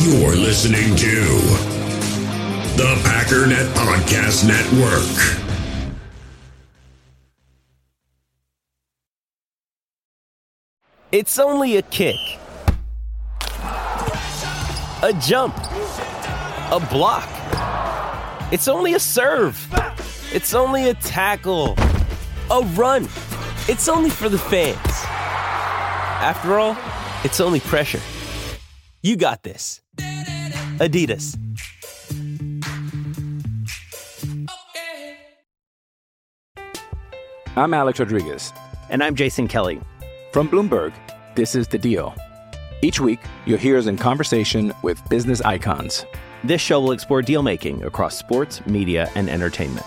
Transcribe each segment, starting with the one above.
You're listening to the Packernet Podcast Network. It's only a kick, a jump, a block. It's only a serve. It's only a tackle, a run. It's only for the fans. After all, it's only pressure. You got this. Adidas. I'm Alex Rodriguez. And I'm Jason Kelly. From Bloomberg, this is The Deal. Each week, you'll hear us in conversation with business icons. This show will explore deal making across sports, media, and entertainment.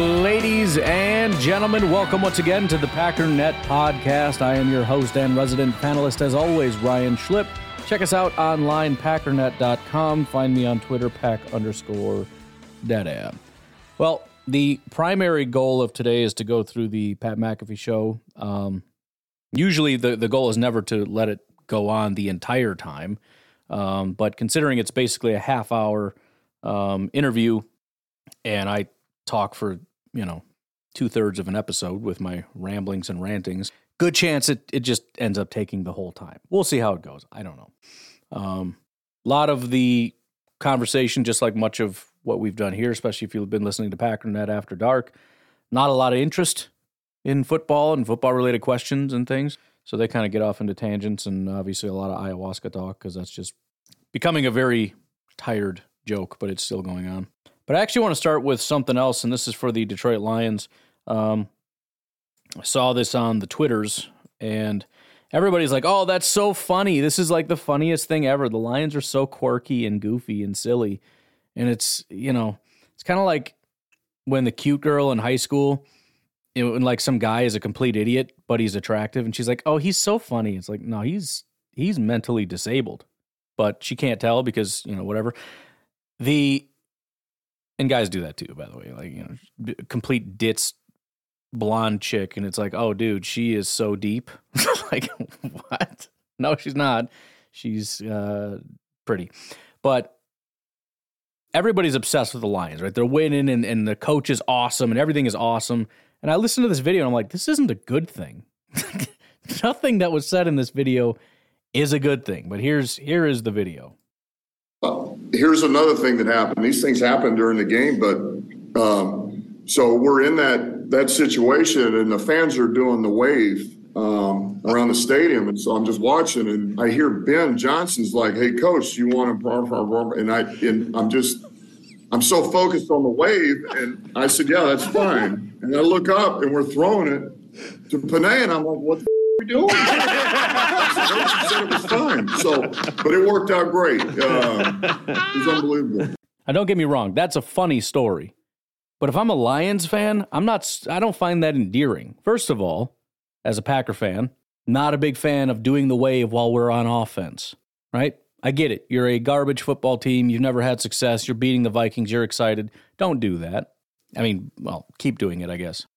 Ladies and gentlemen, welcome once again to the Packernet Podcast. I am your host and resident panelist, as always, Ryan Schlip. Check us out online, packernet.com. Find me on Twitter, pack underscore deadab. Well, the primary goal of today is to go through the Pat McAfee show. Um, usually, the, the goal is never to let it go on the entire time. Um, but considering it's basically a half hour um, interview, and I talk for you know two thirds of an episode with my ramblings and rantings. Good chance it it just ends up taking the whole time. We'll see how it goes. I don't know. Um, a lot of the conversation, just like much of what we've done here, especially if you've been listening to Packernet After Dark, not a lot of interest in football and football related questions and things. So they kind of get off into tangents and obviously a lot of ayahuasca talk because that's just becoming a very tired joke, but it's still going on. But I actually want to start with something else, and this is for the Detroit Lions. Um, I saw this on the Twitters, and everybody's like, oh, that's so funny. This is like the funniest thing ever. The Lions are so quirky and goofy and silly. And it's, you know, it's kind of like when the cute girl in high school, know, when like some guy is a complete idiot, but he's attractive, and she's like, oh, he's so funny. It's like, no, he's he's mentally disabled, but she can't tell because, you know, whatever. The and guys do that too, by the way. Like you know, complete ditz blonde chick, and it's like, oh, dude, she is so deep. like what? No, she's not. She's uh, pretty, but everybody's obsessed with the Lions, right? They're winning, and and the coach is awesome, and everything is awesome. And I listened to this video, and I'm like, this isn't a good thing. Nothing that was said in this video is a good thing. But here's here is the video. Uh, here's another thing that happened. These things happen during the game, but um, so we're in that that situation, and the fans are doing the wave um, around the stadium, and so I'm just watching, and I hear Ben Johnson's like, "Hey, coach, you want to?" And I and I'm just I'm so focused on the wave, and I said, "Yeah, that's fine." And I look up, and we're throwing it to Penei, and I'm like, "What the?" Are we doing? She said it was fine. So, but it worked out great. Uh, it was unbelievable. Now, don't get me wrong, that's a funny story. But if I'm a Lions fan, I'm not I don't find that endearing. First of all, as a Packer fan, not a big fan of doing the wave while we're on offense, right? I get it. You're a garbage football team, you've never had success, you're beating the Vikings, you're excited. Don't do that. I mean, well, keep doing it, I guess.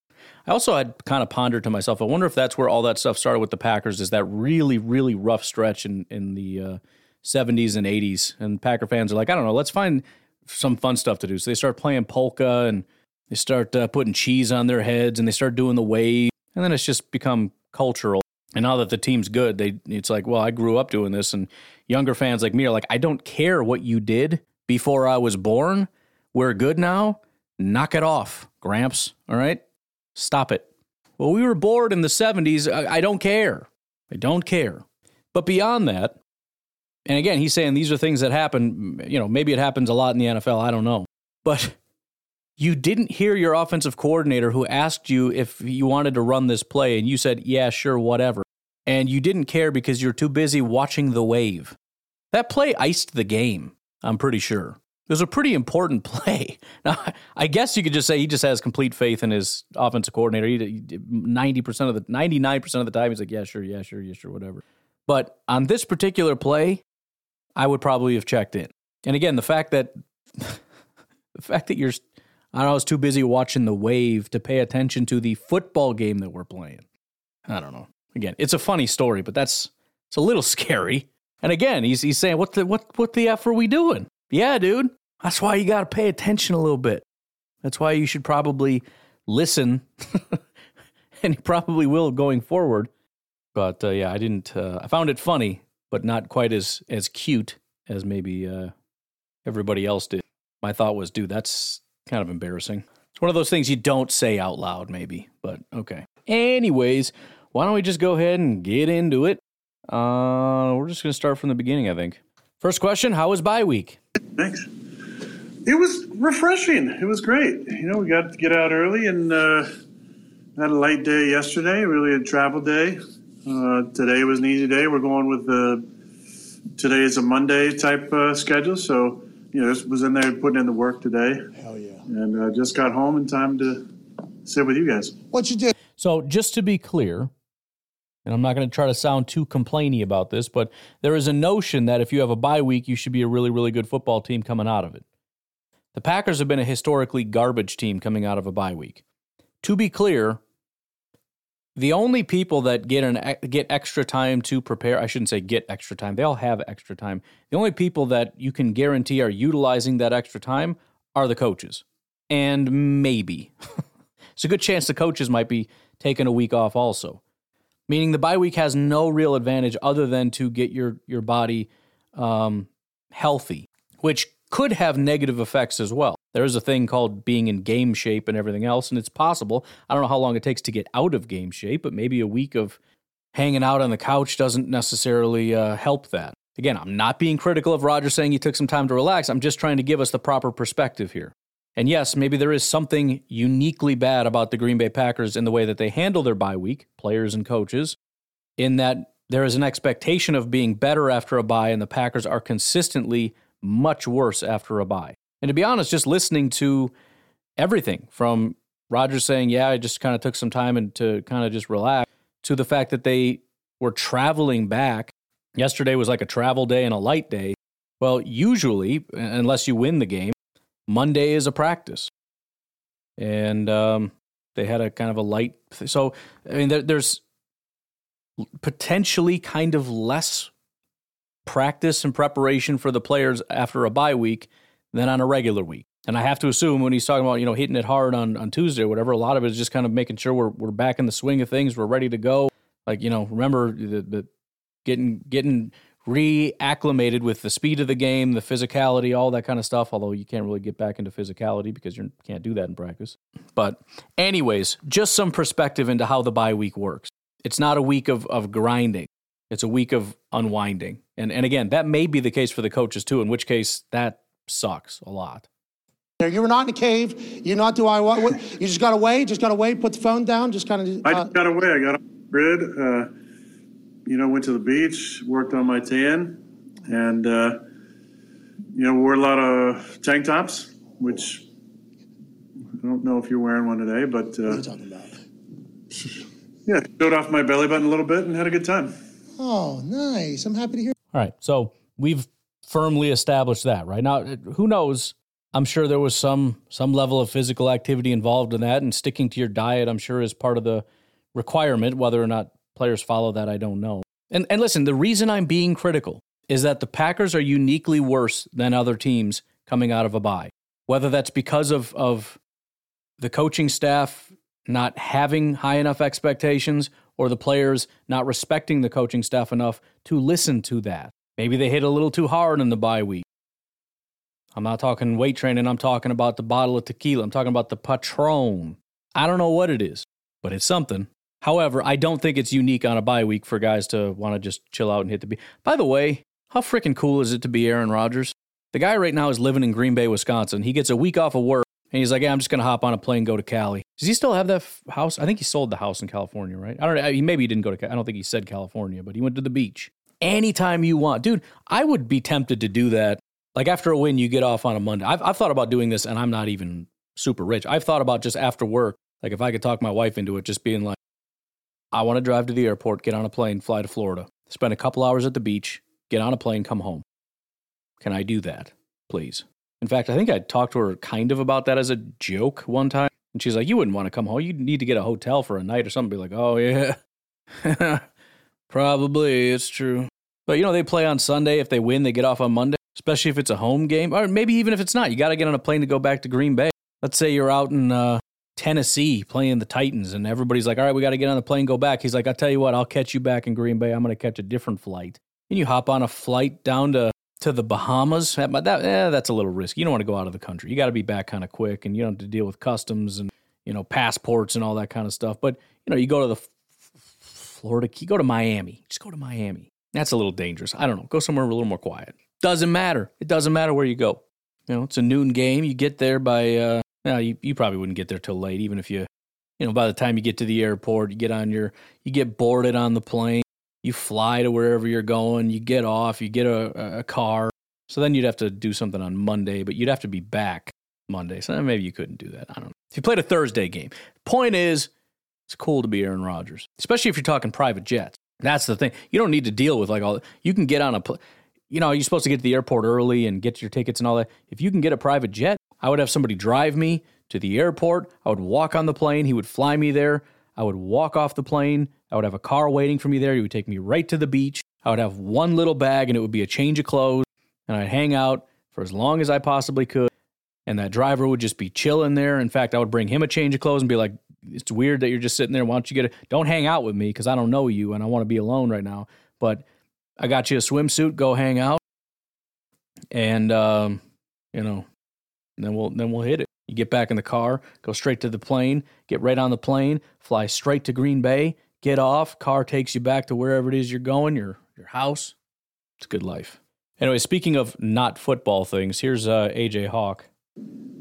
I also had kind of pondered to myself, I wonder if that's where all that stuff started with the Packers, is that really, really rough stretch in, in the uh, 70s and 80s. And Packer fans are like, I don't know, let's find some fun stuff to do. So they start playing polka and they start uh, putting cheese on their heads and they start doing the wave. And then it's just become cultural. And now that the team's good, they it's like, well, I grew up doing this. And younger fans like me are like, I don't care what you did before I was born. We're good now. Knock it off, Gramps. All right? Stop it. Well, we were bored in the 70s. I, I don't care. I don't care. But beyond that, and again, he's saying these are things that happen. You know, maybe it happens a lot in the NFL. I don't know. But you didn't hear your offensive coordinator who asked you if you wanted to run this play, and you said, yeah, sure, whatever. And you didn't care because you're too busy watching the wave. That play iced the game, I'm pretty sure. It was a pretty important play. Now, I guess you could just say he just has complete faith in his offensive coordinator. He Ninety percent of the, ninety nine percent of the time, he's like, "Yeah, sure, yeah, sure, yeah, sure, whatever." But on this particular play, I would probably have checked in. And again, the fact that the fact that you're, I don't know, I was too busy watching the wave to pay attention to the football game that we're playing. I don't know. Again, it's a funny story, but that's it's a little scary. And again, he's he's saying, "What the what what the f are we doing?" Yeah, dude. That's why you got to pay attention a little bit. That's why you should probably listen, and you probably will going forward. But uh, yeah, I didn't. Uh, I found it funny, but not quite as as cute as maybe uh, everybody else did. My thought was, dude, that's kind of embarrassing. It's one of those things you don't say out loud, maybe. But okay. Anyways, why don't we just go ahead and get into it? Uh, we're just gonna start from the beginning, I think. First question: How was bye week? Thanks. It was refreshing. It was great. You know, we got to get out early and uh, had a light day yesterday. Really a travel day. Uh, today was an easy day. We're going with the today is a Monday type uh, schedule, so you know, just was in there putting in the work today. Hell yeah! And uh, just got home in time to sit with you guys. What you did? So just to be clear, and I'm not going to try to sound too complainy about this, but there is a notion that if you have a bye week, you should be a really, really good football team coming out of it. The Packers have been a historically garbage team coming out of a bye week. To be clear, the only people that get an get extra time to prepare, I shouldn't say get extra time. They all have extra time. The only people that you can guarantee are utilizing that extra time are the coaches. And maybe. it's a good chance the coaches might be taking a week off also meaning the bye week has no real advantage other than to get your your body um, healthy, which could have negative effects as well. There's a thing called being in game shape and everything else, and it's possible. I don't know how long it takes to get out of game shape, but maybe a week of hanging out on the couch doesn't necessarily uh, help that. Again, I'm not being critical of Roger saying he took some time to relax. I'm just trying to give us the proper perspective here. And yes, maybe there is something uniquely bad about the Green Bay Packers in the way that they handle their bye week, players and coaches, in that there is an expectation of being better after a bye, and the Packers are consistently much worse after a bye. And to be honest, just listening to everything from Rodgers saying, Yeah, I just kind of took some time and to kind of just relax, to the fact that they were traveling back. Yesterday was like a travel day and a light day. Well, usually, unless you win the game, Monday is a practice, and um, they had a kind of a light. So I mean, there, there's potentially kind of less practice and preparation for the players after a bye week than on a regular week. And I have to assume when he's talking about you know hitting it hard on on Tuesday or whatever, a lot of it is just kind of making sure we're we're back in the swing of things, we're ready to go. Like you know, remember the, the getting getting reacclimated with the speed of the game, the physicality, all that kind of stuff. Although you can't really get back into physicality because you can't do that in practice. But, anyways, just some perspective into how the bye week works. It's not a week of, of grinding, it's a week of unwinding. And, and again, that may be the case for the coaches too, in which case that sucks a lot. You were not in a cave. You're not doing what? You just got away. Just got away. Put the phone down. Just kind of. Uh, I just got away. I got off grid. Uh, you know, went to the beach, worked on my tan, and uh, you know, wore a lot of tank tops, which I don't know if you're wearing one today, but uh, what are you talking about? Yeah, showed off my belly button a little bit and had a good time. Oh, nice! I'm happy to hear. All right, so we've firmly established that right now. Who knows? I'm sure there was some some level of physical activity involved in that, and sticking to your diet, I'm sure, is part of the requirement. Whether or not players follow that, I don't know. And and listen, the reason I'm being critical is that the Packers are uniquely worse than other teams coming out of a bye. Whether that's because of of the coaching staff not having high enough expectations or the players not respecting the coaching staff enough to listen to that. Maybe they hit a little too hard in the bye week. I'm not talking weight training, I'm talking about the bottle of tequila. I'm talking about the Patron. I don't know what it is, but it's something. However, I don't think it's unique on a bye week for guys to want to just chill out and hit the beat. By the way, how freaking cool is it to be Aaron Rodgers? The guy right now is living in Green Bay, Wisconsin. He gets a week off of work and he's like, yeah, I'm just going to hop on a plane and go to Cali. Does he still have that f- house? I think he sold the house in California, right? I don't know. Maybe he didn't go to. I don't think he said California, but he went to the beach. Anytime you want. Dude, I would be tempted to do that Like after a win, you get off on a Monday. I've, I've thought about doing this, and I'm not even super rich. I've thought about just after work, like if I could talk my wife into it, just being like, I want to drive to the airport, get on a plane, fly to Florida, spend a couple hours at the beach, get on a plane, come home. Can I do that, please? In fact, I think I talked to her kind of about that as a joke one time. And she's like, You wouldn't want to come home. You'd need to get a hotel for a night or something. Be like, Oh, yeah. Probably. It's true. But, you know, they play on Sunday. If they win, they get off on Monday, especially if it's a home game. Or maybe even if it's not. You got to get on a plane to go back to Green Bay. Let's say you're out in uh, Tennessee playing the Titans, and everybody's like, All right, we got to get on the plane, go back. He's like, I'll tell you what, I'll catch you back in Green Bay. I'm going to catch a different flight. And you hop on a flight down to to the Bahamas. That, eh, that's a little risky. You don't want to go out of the country. You got to be back kind of quick, and you don't have to deal with customs and you know passports and all that kind of stuff. But you know, you go to the Florida, you go to Miami. Just go to Miami. That's a little dangerous. I don't know. Go somewhere a little more quiet. Doesn't matter. It doesn't matter where you go. You know, it's a noon game. You get there by. Uh, now you you probably wouldn't get there till late, even if you, you know, by the time you get to the airport, you get on your, you get boarded on the plane you fly to wherever you're going, you get off, you get a, a car. So then you'd have to do something on Monday, but you'd have to be back Monday. So maybe you couldn't do that. I don't know. If you played a Thursday game, point is, it's cool to be Aaron Rodgers, especially if you're talking private jets. That's the thing. You don't need to deal with like all. You can get on a, you know, you're supposed to get to the airport early and get your tickets and all that. If you can get a private jet, I would have somebody drive me to the airport. I would walk on the plane. He would fly me there. I would walk off the plane. I would have a car waiting for me there. He would take me right to the beach. I would have one little bag and it would be a change of clothes. And I'd hang out for as long as I possibly could. And that driver would just be chilling there. In fact, I would bring him a change of clothes and be like, it's weird that you're just sitting there. Why don't you get it? Don't hang out with me because I don't know you and I want to be alone right now. But I got you a swimsuit. Go hang out. And, um, you know, then we'll, then we'll hit it. You get back in the car, go straight to the plane, get right on the plane, fly straight to Green Bay, get off, car takes you back to wherever it is you're going, your your house. It's a good life. Anyway, speaking of not football things, here's uh, AJ Hawk.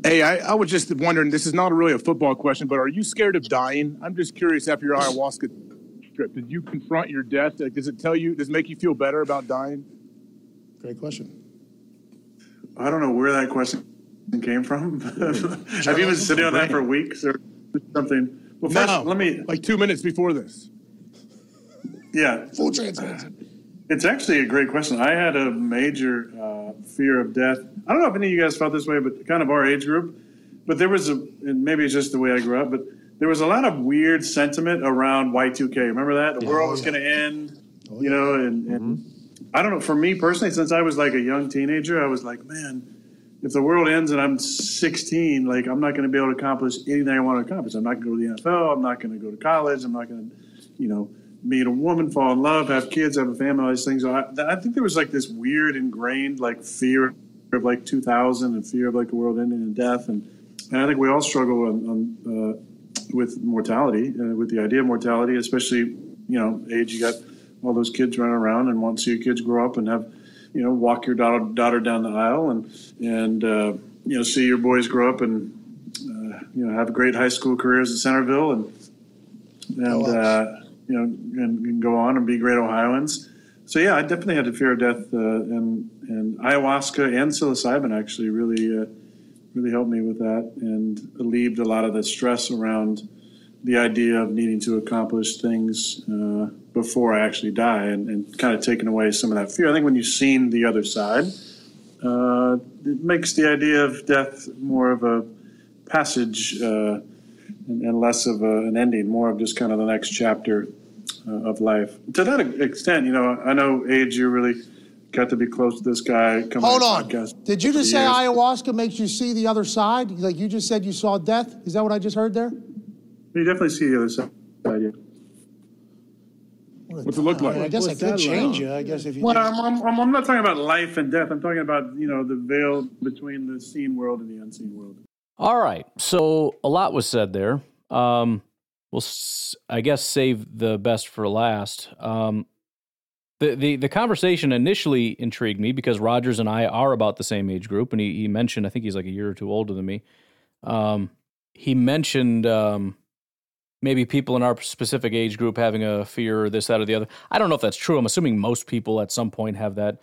Hey, I, I was just wondering. This is not really a football question, but are you scared of dying? I'm just curious. After your ayahuasca trip, did you confront your death? Like, does it tell you? Does it make you feel better about dying? Great question. I don't know where that question came from. Have you been sitting on that for weeks or something? Well, first, no, let me. Like two minutes before this. Yeah. Full transparency. It's actually a great question. I had a major uh, fear of death. I don't know if any of you guys felt this way, but kind of our age group. But there was a, and maybe it's just the way I grew up, but there was a lot of weird sentiment around Y2K. Remember that? The world was going to end, oh, you know, and, and mm-hmm. I don't know. For me personally, since I was like a young teenager, I was like, man, if the world ends and I'm 16, like I'm not going to be able to accomplish anything I want to accomplish. I'm not going to go to the NFL. I'm not going to go to college. I'm not going to, you know, meet a woman, fall in love, have kids, have a family, all these things. I, I, think there was like this weird ingrained like fear of like 2000 and fear of like the world ending and death. And, and I think we all struggle on, on, uh, with mortality, uh, with the idea of mortality, especially, you know, age, you got all those kids running around and want to see your kids grow up and have, you know, walk your daughter, daughter down the aisle and, and, uh, you know, see your boys grow up and, uh, you know, have great high school careers in Centerville and, and, uh, you know, and, and, go on and be great Ohioans. So yeah, I definitely had a fear of death, uh, and and ayahuasca and psilocybin actually really uh, really helped me with that and alleviated a lot of the stress around the idea of needing to accomplish things uh, before I actually die, and, and kind of taking away some of that fear. I think when you've seen the other side, uh, it makes the idea of death more of a passage uh, and, and, less of a, an ending, more of just kind of the next chapter uh, of life. To that extent, you know, I know age you really got to be close to this guy. Hold on. Did you just say years. ayahuasca makes you see the other side? Like you just said, you saw death. Is that what I just heard there? You definitely see the other side. Yeah. What's it look like? I guess What's I could change like? you. I guess if you. Well, I'm, I'm, I'm, not talking about life and death. I'm talking about you know the veil between the seen world and the unseen world. All right. So a lot was said there. Um, we'll, I guess, save the best for last. Um, the, the the conversation initially intrigued me because Rodgers and I are about the same age group, and he, he mentioned I think he's like a year or two older than me. Um, he mentioned um, maybe people in our specific age group having a fear or this, that, or the other. I don't know if that's true. I'm assuming most people at some point have that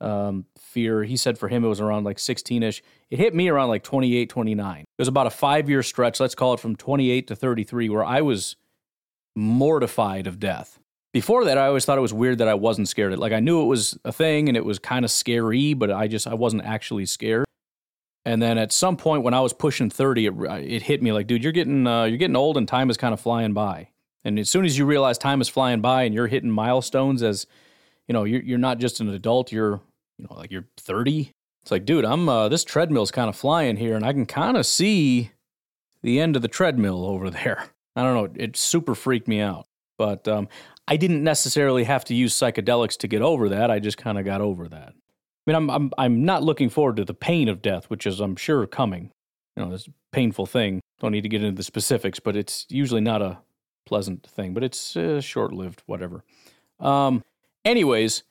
um, fear. He said for him it was around like 16 ish. It hit me around like 28, 29. It was about a five year stretch, let's call it from 28 to 33, where I was mortified of death. Before that, I always thought it was weird that I wasn't scared. Like I knew it was a thing and it was kind of scary, but I just I wasn't actually scared. And then at some point when I was pushing 30, it, it hit me like, dude, you're getting uh, you're getting old and time is kind of flying by. And as soon as you realize time is flying by and you're hitting milestones as, you know, you're you're not just an adult, you're you know like you're 30. It's like, dude, I'm uh, this treadmill's kind of flying here, and I can kind of see the end of the treadmill over there. I don't know, it super freaked me out. But um, I didn't necessarily have to use psychedelics to get over that. I just kind of got over that. I mean, I'm I'm I'm not looking forward to the pain of death, which is I'm sure coming. You know, this painful thing. Don't need to get into the specifics, but it's usually not a pleasant thing. But it's uh, short lived, whatever. Um, anyways,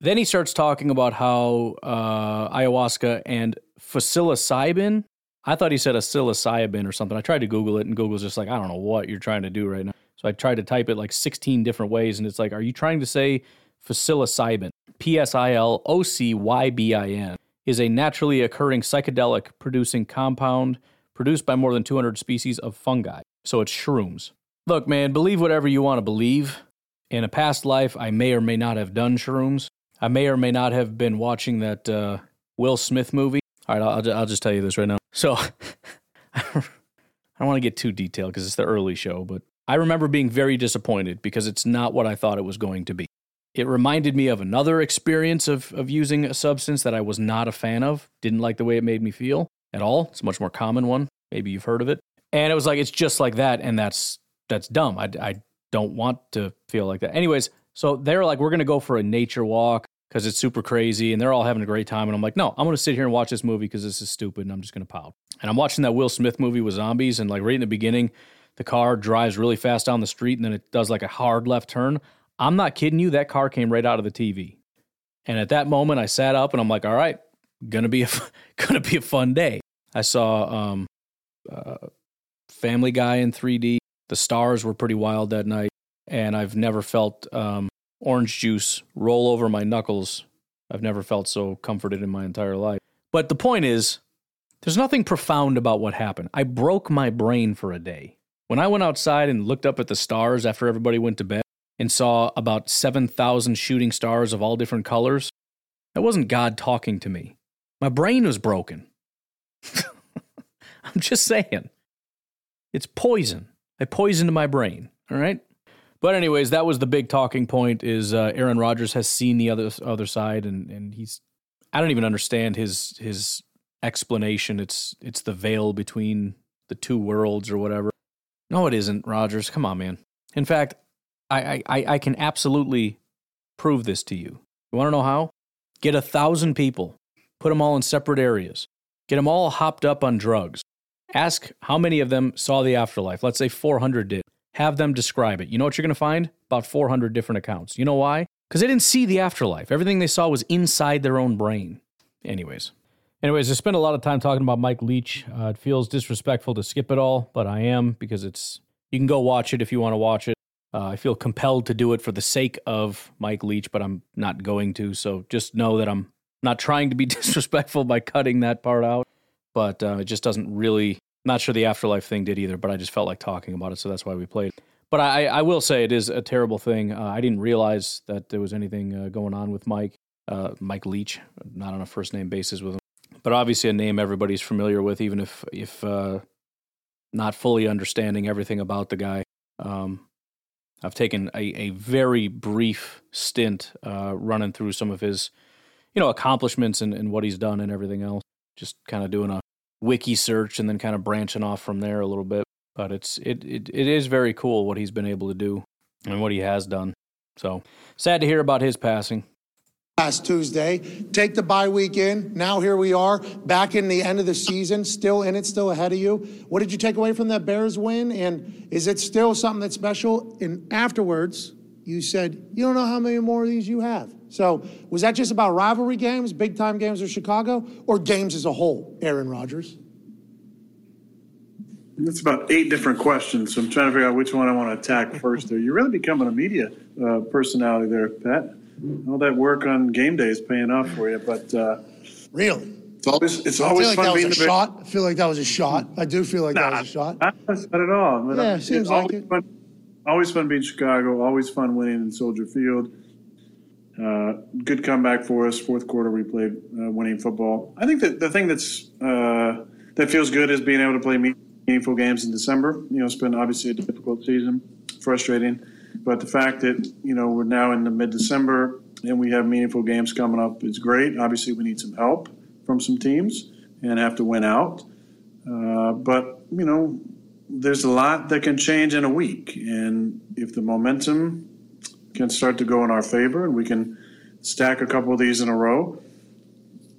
then he starts talking about how uh, ayahuasca and psilocybin. I thought he said a psilocybin or something. I tried to Google it, and Google's just like, I don't know what you're trying to do right now. So I tried to type it like 16 different ways, and it's like, are you trying to say psilocybin? P S I L O C Y B I N is a naturally occurring psychedelic producing compound produced by more than 200 species of fungi. So it's shrooms. Look, man, believe whatever you want to believe. In a past life, I may or may not have done shrooms. I may or may not have been watching that uh, Will Smith movie. All right, I'll, I'll just tell you this right now. So I don't want to get too detailed because it's the early show, but I remember being very disappointed because it's not what I thought it was going to be. It reminded me of another experience of, of using a substance that I was not a fan of, didn't like the way it made me feel at all. It's a much more common one. Maybe you've heard of it. And it was like, it's just like that. And that's, that's dumb. I, I don't want to feel like that. Anyways, so they're like, we're going to go for a nature walk because it's super crazy and they're all having a great time. And I'm like, no, I'm going to sit here and watch this movie because this is stupid and I'm just going to pout. And I'm watching that Will Smith movie with zombies. And like right in the beginning, the car drives really fast down the street and then it does like a hard left turn. I'm not kidding you. That car came right out of the TV. And at that moment, I sat up and I'm like, all right, gonna be a gonna be a fun day. I saw um, uh, Family Guy in 3D. The stars were pretty wild that night, and I've never felt um, orange juice roll over my knuckles. I've never felt so comforted in my entire life. But the point is, there's nothing profound about what happened. I broke my brain for a day. When I went outside and looked up at the stars after everybody went to bed, and saw about 7,000 shooting stars of all different colors, that wasn't God talking to me. My brain was broken. I'm just saying. It's poison. I poisoned my brain, all right? But anyways, that was the big talking point is uh, Aaron Rodgers has seen the other other side and and he's I don't even understand his his explanation. It's it's the veil between the two worlds or whatever. No, it isn't, Rodgers. Come on, man. In fact, I, I, I can absolutely prove this to you. You want to know how? Get a thousand people, put them all in separate areas, get them all hopped up on drugs. Ask how many of them saw the afterlife. Let's say 400 did. Have them describe it. You know what you're going to find? About 400 different accounts. You know why? Because they didn't see the afterlife. Everything they saw was inside their own brain. Anyways. Anyways, I spent a lot of time talking about Mike Leach. Uh, it feels disrespectful to skip it all, but I am because it's. You can go watch it if you want to watch it. Uh, I feel compelled to do it for the sake of Mike Leach, but I'm not going to. So just know that I'm not trying to be disrespectful by cutting that part out. But uh, it just doesn't really. Not sure the afterlife thing did either, but I just felt like talking about it, so that's why we played. But I, I will say it is a terrible thing. Uh, I didn't realize that there was anything uh, going on with Mike, uh, Mike Leach, not on a first name basis with him. But obviously, a name everybody's familiar with, even if if uh, not fully understanding everything about the guy. Um, I've taken a, a very brief stint uh, running through some of his, you know, accomplishments and, and what he's done and everything else. Just kind of doing a wiki search and then kind of branching off from there a little bit. But it's it, it it is very cool what he's been able to do and what he has done. So sad to hear about his passing last Tuesday. Take the bye week in. Now here we are, back in the end of the season, still in it, still ahead of you. What did you take away from that Bears win? And is it still something that's special? And afterwards, you said you don't know how many more of these you have. So was that just about rivalry games, big time games with Chicago, or games as a whole, Aaron Rodgers? It's about eight different questions, so I'm trying to figure out which one I want to attack first. There, you're really becoming a media uh, personality there, Pat. All that work on game day is paying off for you. But uh, really, it's always it's I always like fun that was being a the shot. I feel like that was a shot. I do feel like that was a shot. Not, not at all. But, Yeah, uh, seems it's like always it. Fun, always fun being Chicago. Always fun winning in Soldier Field. Uh, good comeback for us. Fourth quarter, we played uh, winning football. I think that the thing that's uh, that feels good is being able to play meaningful games in December. You know, it's been obviously a difficult season, frustrating, but the fact that you know we're now in the mid-December and we have meaningful games coming up is great. Obviously, we need some help from some teams and have to win out. Uh, but you know, there's a lot that can change in a week, and if the momentum can start to go in our favor, and we can stack a couple of these in a row.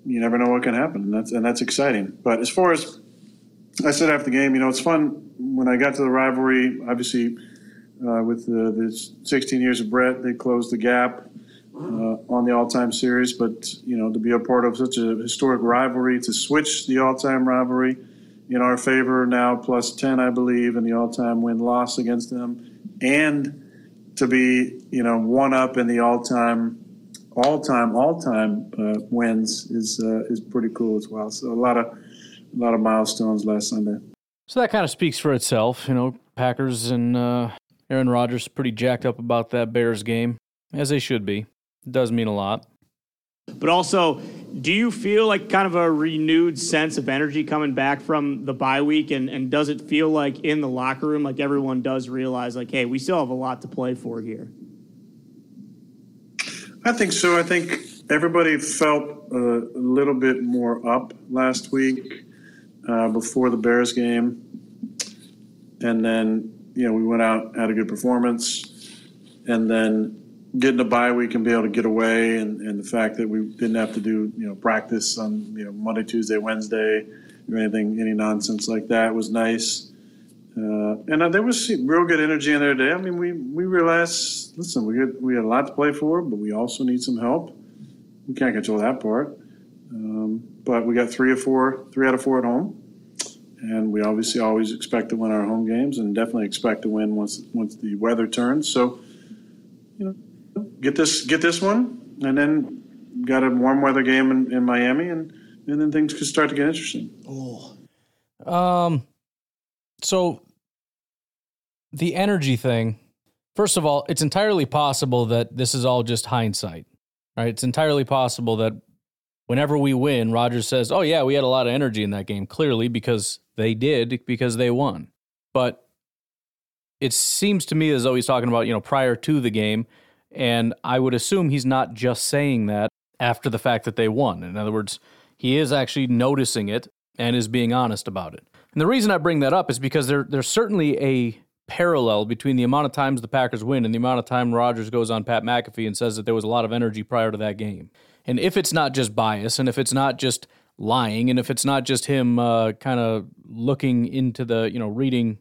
You never know what can happen, and that's and that's exciting. But as far as I said after the game, you know, it's fun when I got to the rivalry. Obviously, uh, with the, the 16 years of Brett, they closed the gap uh, on the all-time series. But you know, to be a part of such a historic rivalry, to switch the all-time rivalry in our favor now, plus 10, I believe, in the all-time win-loss against them, and to be, you know, one up in the all-time, all-time, all-time uh, wins is uh, is pretty cool as well. So a lot of a lot of milestones last Sunday. So that kind of speaks for itself. You know, Packers and uh, Aaron Rodgers pretty jacked up about that Bears game, as they should be. It does mean a lot. But also, do you feel like kind of a renewed sense of energy coming back from the bye week? And, and does it feel like in the locker room, like everyone does realize, like, hey, we still have a lot to play for here? I think so. I think everybody felt uh, a little bit more up last week uh, before the Bears game. And then, you know, we went out, had a good performance. And then getting a bye week and be able to get away and, and the fact that we didn't have to do, you know, practice on, you know, Monday, Tuesday, Wednesday or anything, any nonsense like that was nice. Uh, and uh, there was real good energy in there today. I mean, we, we realized, listen, we had, we had a lot to play for, but we also need some help. We can't control that part. Um, but we got three or four, three out of four at home. And we obviously always expect to win our home games and definitely expect to win once, once the weather turns. So, you know, get this, get this one and then got a warm weather game in, in Miami and, and then things could start to get interesting. Oh. Um, so the energy thing, first of all, it's entirely possible that this is all just hindsight, right? It's entirely possible that whenever we win, Rodgers says, "Oh yeah, we had a lot of energy in that game." Clearly, because they did, because they won. But it seems to me as though he's talking about you know prior to the game, and I would assume he's not just saying that after the fact that they won. In other words, he is actually noticing it and is being honest about it. And the reason I bring that up is because there, there's certainly a parallel between the amount of times the Packers win and the amount of time Rodgers goes on Pat McAfee and says that there was a lot of energy prior to that game. And if it's not just bias, and if it's not just lying, and if it's not just him uh, kind of looking into the, you know, reading,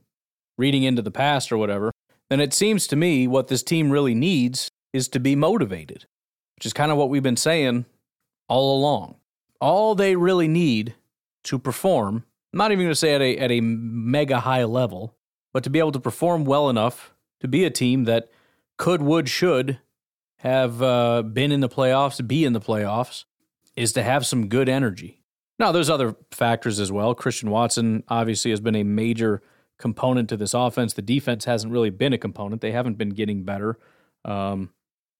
reading into the past or whatever, then it seems to me what this team really needs is to be motivated, which is kind of what we've been saying all along. All they really need to perform I'm not even going to say at a at a mega high level, but to be able to perform well enough to be a team that could, would, should have uh, been in the playoffs, be in the playoffs, is to have some good energy. Now, there's other factors as well. Christian Watson obviously has been a major component to this offense. The defense hasn't really been a component. They haven't been getting better. Um,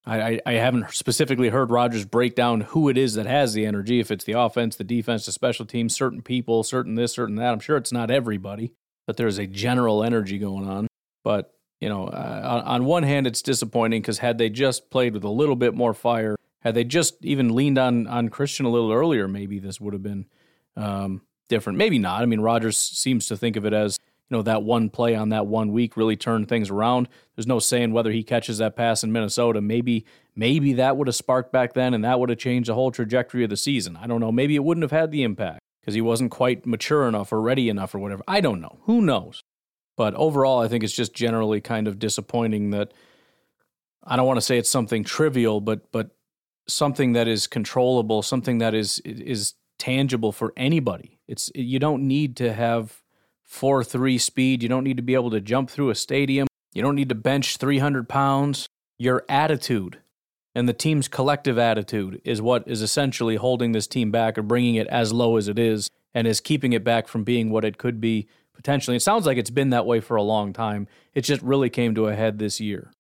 I, I, haven't specifically heard Rodgers break down who it is that has the energy. If it's the offense, the defense, the special teams, certain people, certain this, certain that. I'm sure it's not everybody, but there's a general energy going on. But you know, uh, on one hand, it's disappointing because had they just played with a little bit more fire, had they just even leaned on on Christian a little earlier, maybe this would have been um, different. Maybe not. I mean, Rodgers seems to think of it as you know that one play on that one week really turned things around. There's no saying whether he catches that pass in Minnesota. Maybe maybe that would have sparked back then, and that would have changed the whole trajectory of the season. I don't know. Maybe it wouldn't have had the impact because he wasn't quite mature enough or ready enough or whatever. I don't know. Who knows? But overall, I think it's just generally kind of disappointing that I don't want to say it's something trivial, but but something that is controllable, something that is is tangible for anybody. It's you don't need to have 4-3 speed. You don't need to be able to jump through a stadium. You don't need to bench 300 pounds. Your attitude and the team's collective attitude is what is essentially holding this team back or bringing it as low as it is and is keeping it back from being what it could be potentially. It sounds like it's been that way for a long time. It just really came to a head this year.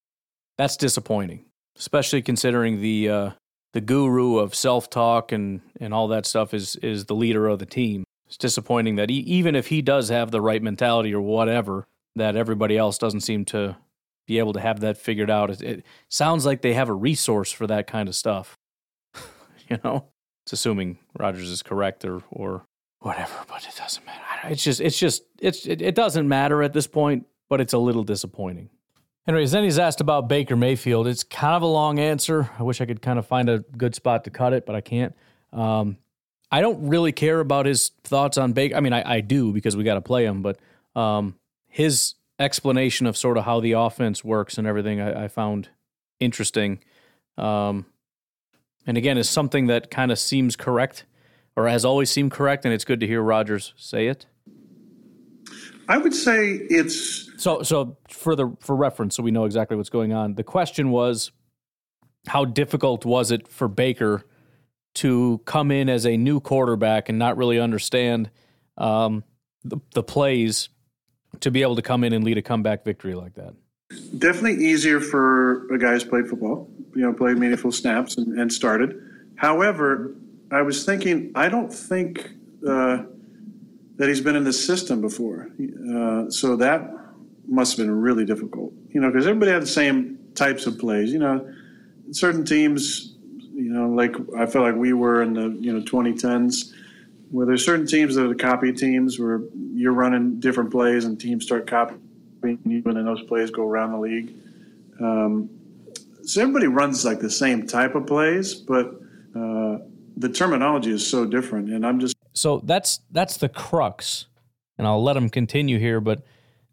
That's disappointing, especially considering the uh, the guru of self talk and and all that stuff is is the leader of the team. It's disappointing that he, even if he does have the right mentality or whatever, that everybody else doesn't seem to be able to have that figured out. It, it sounds like they have a resource for that kind of stuff. you know, it's assuming Rodgers is correct or or whatever, but it doesn't matter. It's just it's just it's it, it doesn't matter at this point, but it's a little disappointing. Anyways, then he's asked about Baker Mayfield. It's kind of a long answer. I wish I could kind of find a good spot to cut it, but I can't. Um, I don't really care about his thoughts on Baker. I mean, I, I do because we got to play him, but um, his explanation of sort of how the offense works and everything I, I found interesting. Um, and again, is something that kind of seems correct or has always seemed correct, and it's good to hear Rodgers say it. I would say it's so. So for the for reference, so we know exactly what's going on. The question was, how difficult was it for Baker to come in as a new quarterback and not really understand um, the, the plays to be able to come in and lead a comeback victory like that? Definitely easier for a guy who's played football, you know, played meaningful snaps and, and started. However, I was thinking, I don't think uh, that he's been in the system before. Uh, so that must have been really difficult, you know, because everybody had the same types of plays. You know, certain teams, you know, like I felt like we were in the you know 2010s, where there's certain teams that are the copy teams where you're running different plays and teams start copying you, and then those plays go around the league. Um, so everybody runs like the same type of plays, but uh, the terminology is so different, and I'm just so that's that's the crux, and I'll let him continue here. But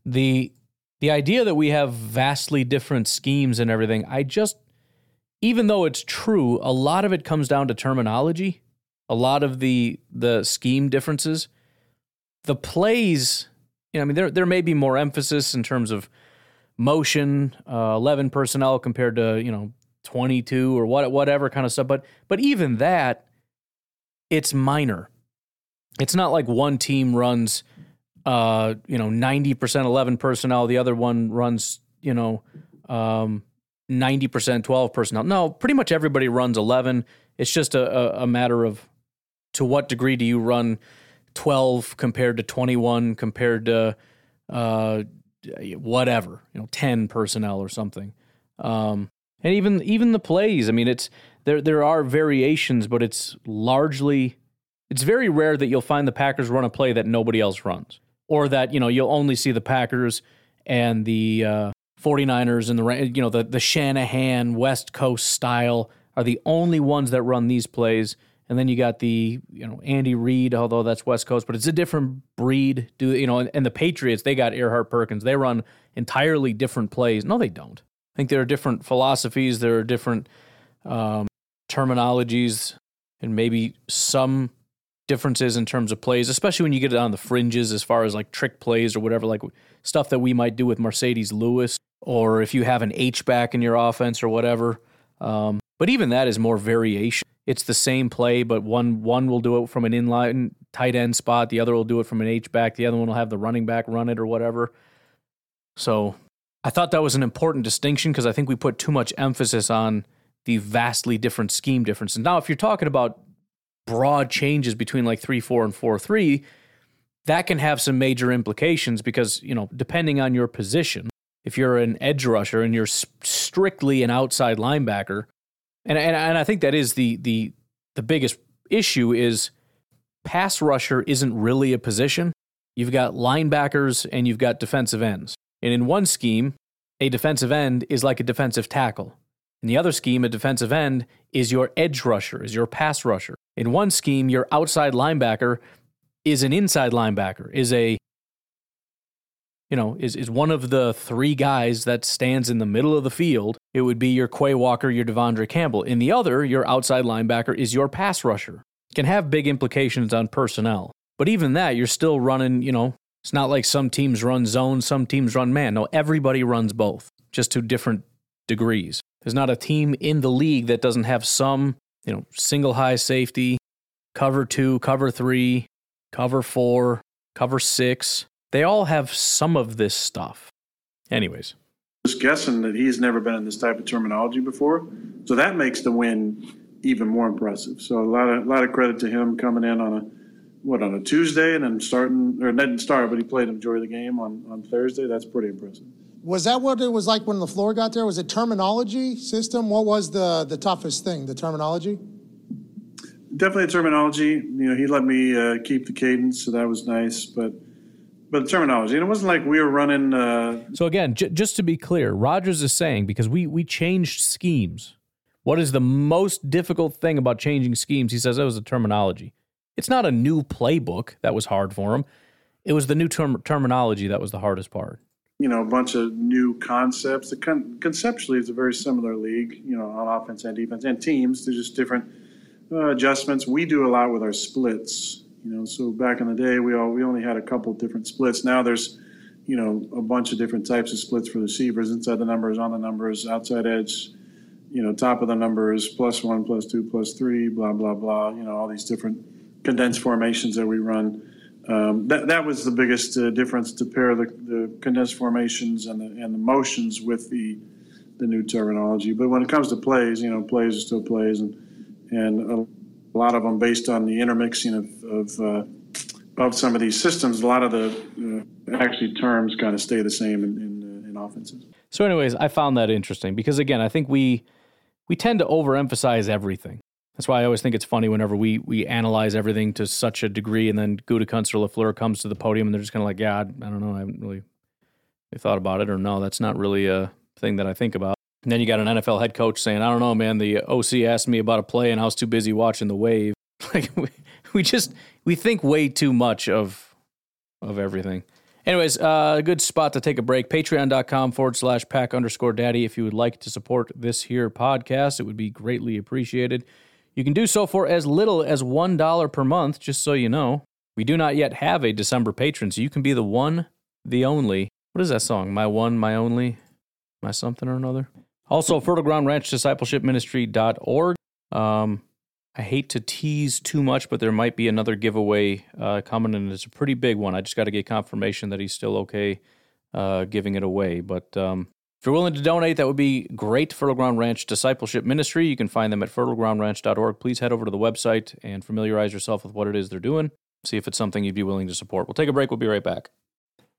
the the idea that we have vastly different schemes and everything, I just even though it's true, a lot of it comes down to terminology. A lot of the the scheme differences, the plays. You know, I mean, there there may be more emphasis in terms of motion, uh, eleven personnel compared to you know twenty two or what whatever kind of stuff. But but even that, it's minor. It's not like one team runs, uh, you know, ninety percent eleven personnel, the other one runs, you know, um, ninety percent twelve personnel. No, pretty much everybody runs eleven. It's just a, a, matter of to what degree do you run twelve compared to twenty one compared to uh, whatever, you know, ten personnel or something. Um, and even even the plays. I mean, it's there. There are variations, but it's largely it's very rare that you'll find the Packers run a play that nobody else runs, or that you know you'll only see the Packers and the uh, 49ers and the you know the the Shanahan West Coast style are the only ones that run these plays. And then you got the you know Andy Reid, although that's West Coast, but it's a different breed. Do you know? And, and the Patriots, they got Erhardt Perkins. They run entirely different plays. No, they don't. I think there are different philosophies. There are different um, terminologies, and maybe some differences in terms of plays, especially when you get it on the fringes as far as like trick plays or whatever, like stuff that we might do with Marcedes Lewis, or if you have an H back in your offense or whatever. Um, but even that is more variation. It's the same play, but one one will do it from an inline tight end spot, the other will do it from an H back, the other one will have the running back run it or whatever. So I thought that was an important distinction because I think we put too much emphasis on the vastly different scheme differences. Now, if you're talking about broad changes between like 3 4 and 4 3, that can have some major implications because, you know, depending on your position, if you're an edge rusher and you're strictly an outside linebacker, and, and, and I think that is the, the, the biggest issue is pass rusher isn't really a position. You've got linebackers and you've got defensive ends. And in one scheme, a defensive end is like a defensive tackle. In the other scheme, a defensive end is your edge rusher, is your pass rusher. In one scheme, your outside linebacker is an inside linebacker, is a you know, is, is one of the three guys that stands in the middle of the field. It would be your Quay Walker, your De'Vondre Campbell. In the other, your outside linebacker is your pass rusher. Can have big implications on personnel. But even that, you're still running, you know, it's not like some teams run zone, some teams run man. No, everybody runs both, just to different degrees. There's not a team in the league that doesn't have some, you know, single high safety, cover two, cover three, cover four, cover six. They all have some of this stuff. Anyways, Just guessing that he's never been in this type of terminology before, so that makes the win even more impressive. So a lot of a lot of credit to him coming in on a what on a Tuesday and then starting or didn't start, but he played the majority of the game on on Thursday. That's pretty impressive. Was that what it was like when the floor got there? Was it terminology system? What was the, the toughest thing, the terminology? Definitely terminology. You know, he let me uh, keep the cadence, so that was nice. But but the terminology, and it wasn't like we were running. Uh, So again, j- just to be clear, Rodgers is saying because we we changed schemes. What is the most difficult thing about changing schemes? He says that was the terminology. It's not a new playbook that was hard for him. It was the new term- terminology that was the hardest part. You know, a bunch of new concepts. Con- conceptually, it's a very similar league, you know, on offense and defense and teams. There's just different uh, adjustments. We do a lot with our splits, you know. So back in the day, we all we only had a couple different splits. Now there's, you know, a bunch of different types of splits for receivers, inside the numbers, on the numbers, outside edge, you know, top of the numbers, plus one, plus two, plus three, blah blah blah. You know, all these different condensed formations that we run. Um, that that was the biggest uh, difference to pair the, the condensed formations and the and the motions with the the new terminology. But when it comes to plays, you know, plays are still plays, and and a lot of them based on the intermixing of of, uh, of some of these systems. A lot of the uh, actually terms kind of stay the same in in, uh, in offenses. So, anyways, I found that interesting because again, I think we we tend to overemphasize everything. That's why I always think it's funny whenever we we analyze everything to such a degree, and then Gutekunst or Lafleur comes to the podium, and they're just kind of like, "Yeah, I, I don't know, I haven't really, really thought about it, or no, that's not really a thing that I think about." And then you got an NFL head coach saying, "I don't know, man. The OC asked me about a play, and I was too busy watching the wave." Like we, we just we think way too much of of everything. Anyways, uh, a good spot to take a break. Patreon.com forward slash pack underscore daddy. If you would like to support this here podcast, it would be greatly appreciated. You can do so for as little as $1 per month, just so you know. We do not yet have a December patron, so you can be the one, the only. What is that song? My one, my only, my something or another? Also, Fertile Ground Ranch Discipleship Ministry.org. Um, I hate to tease too much, but there might be another giveaway uh, coming, and it's a pretty big one. I just got to get confirmation that he's still okay uh, giving it away. But um, if you're willing to donate, that would be great. Fertile Ground Ranch Discipleship Ministry. You can find them at fertilegroundranch.org. Please head over to the website and familiarize yourself with what it is they're doing. See if it's something you'd be willing to support. We'll take a break. We'll be right back.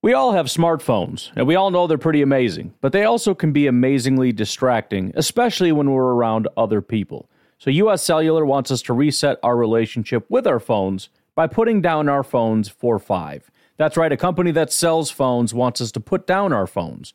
We all have smartphones, and we all know they're pretty amazing, but they also can be amazingly distracting, especially when we're around other people. So, US Cellular wants us to reset our relationship with our phones by putting down our phones for five. That's right, a company that sells phones wants us to put down our phones.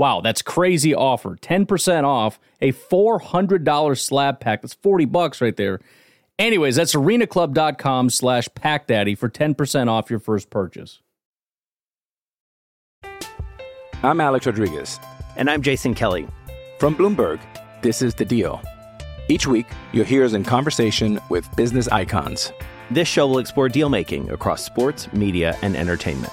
Wow, that's crazy offer. 10% off a $400 slab pack. That's 40 bucks right there. Anyways, that's arenaclub.com slash packdaddy for 10% off your first purchase. I'm Alex Rodriguez. And I'm Jason Kelly. From Bloomberg, this is The Deal. Each week, you'll hear us in conversation with business icons. This show will explore deal making across sports, media, and entertainment.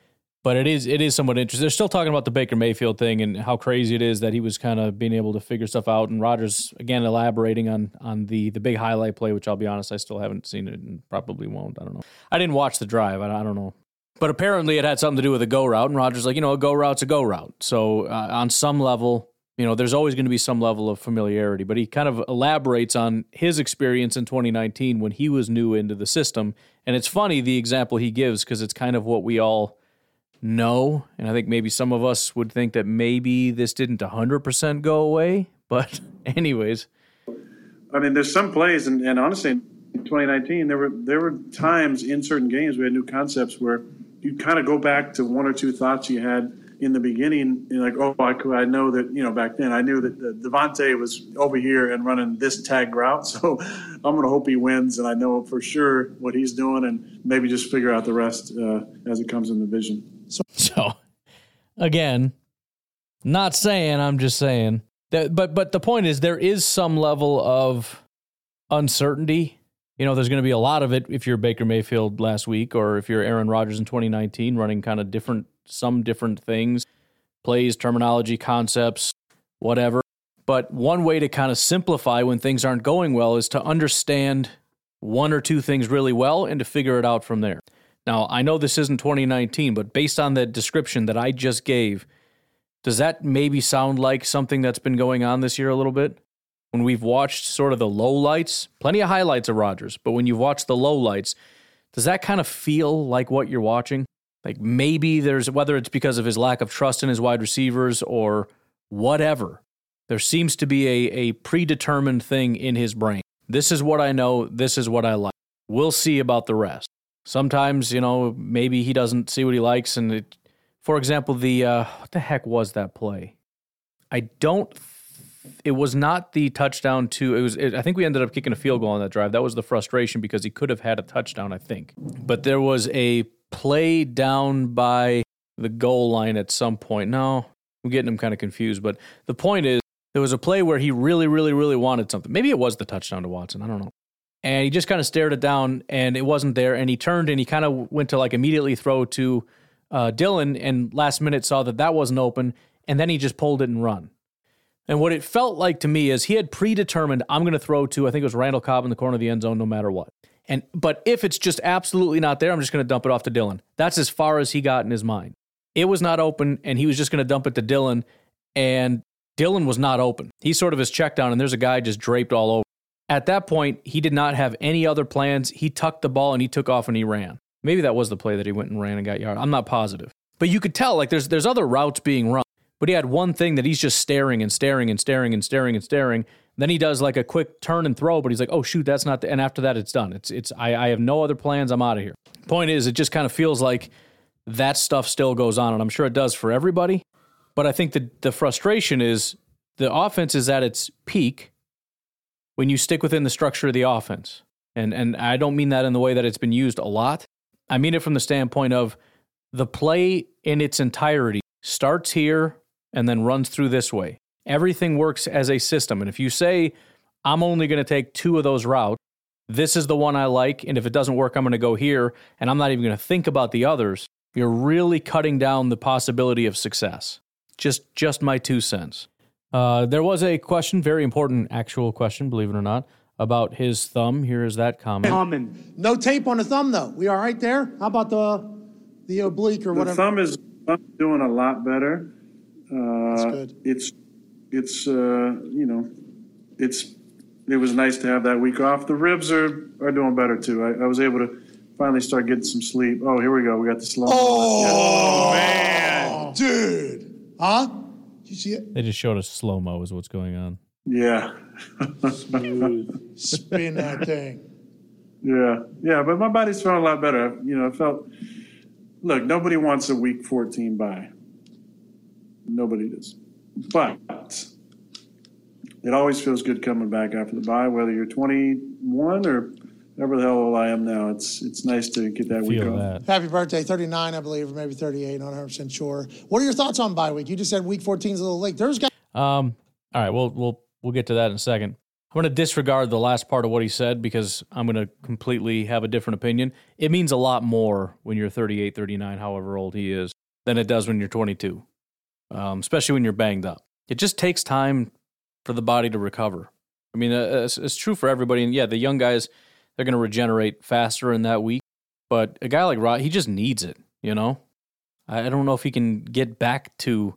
but it is it is somewhat interesting. They're still talking about the Baker Mayfield thing and how crazy it is that he was kind of being able to figure stuff out. And Rodgers again elaborating on on the the big highlight play, which I'll be honest, I still haven't seen it and probably won't. I don't know. I didn't watch the drive. I, I don't know. But apparently, it had something to do with a go route, and Rodgers like, you know, a go route's a go route. So uh, on some level, you know, there's always going to be some level of familiarity. But he kind of elaborates on his experience in 2019 when he was new into the system, and it's funny the example he gives because it's kind of what we all know, and I think maybe some of us would think that maybe this didn't 100% go away. But anyways, I mean, there's some plays, and, and honestly, in 2019, there were there were times in certain games we had new concepts where you kind of go back to one or two thoughts you had in the beginning. Like, oh, I, could, I know that you know back then I knew that uh, Davante was over here and running this tag route, so I'm going to hope he wins, and I know for sure what he's doing, and maybe just figure out the rest uh, as it comes in the vision. So, so again, not saying I'm just saying that, but but the point is there is some level of uncertainty. You know, there's going to be a lot of it if you're Baker Mayfield last week, or if you're Aaron Rodgers in 2019, running kind of different, some different things, plays, terminology, concepts, whatever. But one way to kind of simplify when things aren't going well is to understand one or two things really well and to figure it out from there. Now, I know this isn't 2019, but based on the description that I just gave, does that maybe sound like something that's been going on this year a little bit? When we've watched sort of the low lights, plenty of highlights of Rodgers, but when you've watched the low lights, does that kind of feel like what you're watching? Like maybe there's, whether it's because of his lack of trust in his wide receivers or whatever, there seems to be a, a predetermined thing in his brain. This is what I know, this is what I like. We'll see about the rest. Sometimes, you know, maybe he doesn't see what he likes and it for example, the uh, what the heck was that play? I don't. It was not the touchdown to. It was. It, I think we ended up kicking a field goal on that drive. That was the frustration because he could have had a touchdown. I think, but there was a play down by the goal line at some point. No, I'm getting him kind of confused. But the point is, there was a play where he really, really, really wanted something. Maybe it was the touchdown to Watson. I don't know. And he just kind of stared it down, and it wasn't there. And he turned and he kind of went to like immediately throw to uh, Dillon and last minute saw that that wasn't open, and then he just pulled it and run. And what it felt like to me is he had predetermined, I'm going to throw to, I think it was Randall Cobb in the corner of the end zone no matter what. And but if it's just absolutely not there, I'm just going to dump it off to Dillon That's as far as he got in his mind. It was not open, and he was just going to dump it to Dillon and Dillon was not open. He sort of is checked down, and there's a guy just draped all over. At that point, he did not have any other plans. He tucked the ball and he took off and he ran. Maybe that was the play that he went and ran and got yard. I'm not positive. But you could tell like there's there's other routes being run. But he had one thing that he's just staring and staring and staring and staring and staring. Then he does like a quick turn and throw, but he's like, "Oh shoot, that's not." The, and after that, it's done. It's it's. I, I have no other plans. I'm out of here. Point is, it just kind of feels like that stuff still goes on, and I'm sure it does for everybody. But I think the the frustration is the offense is at its peak when you stick within the structure of the offense, and and I don't mean that in the way that it's been used a lot. I mean it from the standpoint of the play in its entirety starts here and then runs through this way. Everything works as a system. And if you say, I'm only going to take two of those routes, this is the one I like. And if it doesn't work, I'm going to go here. And I'm not even going to think about the others. You're really cutting down the possibility of success. Just, just my two cents. Uh, there was a question, very important actual question, believe it or not, about his thumb. Here is that comment. Common. No tape on the thumb though. We all right there? How about the the oblique or The whatever? thumb is doing a lot better. Uh, That's good. It's it's uh, you know it's it was nice to have that week off. The ribs are are doing better too. I, I was able to finally start getting some sleep. Oh, here we go. We got the slow. Oh, man, dude. Huh? Did you see it? They just showed us slow mo, is what's going on. Yeah. Spin that thing. Yeah, yeah, but my body's feeling a lot better. You know, I felt. Look, nobody wants a week 14 bye. Nobody does. But it always feels good coming back after the bye, whether you're 21 or whatever the hell old I am now. It's it's nice to get that week Feel off. that. Happy birthday, 39, I believe, or maybe 38, not 100% sure. What are your thoughts on bye week? You just said week 14 is a little late. There's guys. Um, all right, we'll we'll we'll get to that in a second. I'm going to disregard the last part of what he said because I'm going to completely have a different opinion. It means a lot more when you're 38, 39, however old he is, than it does when you're 22, um, especially when you're banged up. It just takes time for the body to recover. I mean, uh, it's, it's true for everybody. And yeah, the young guys, they're going to regenerate faster in that week. But a guy like Rod, he just needs it, you know? I don't know if he can get back to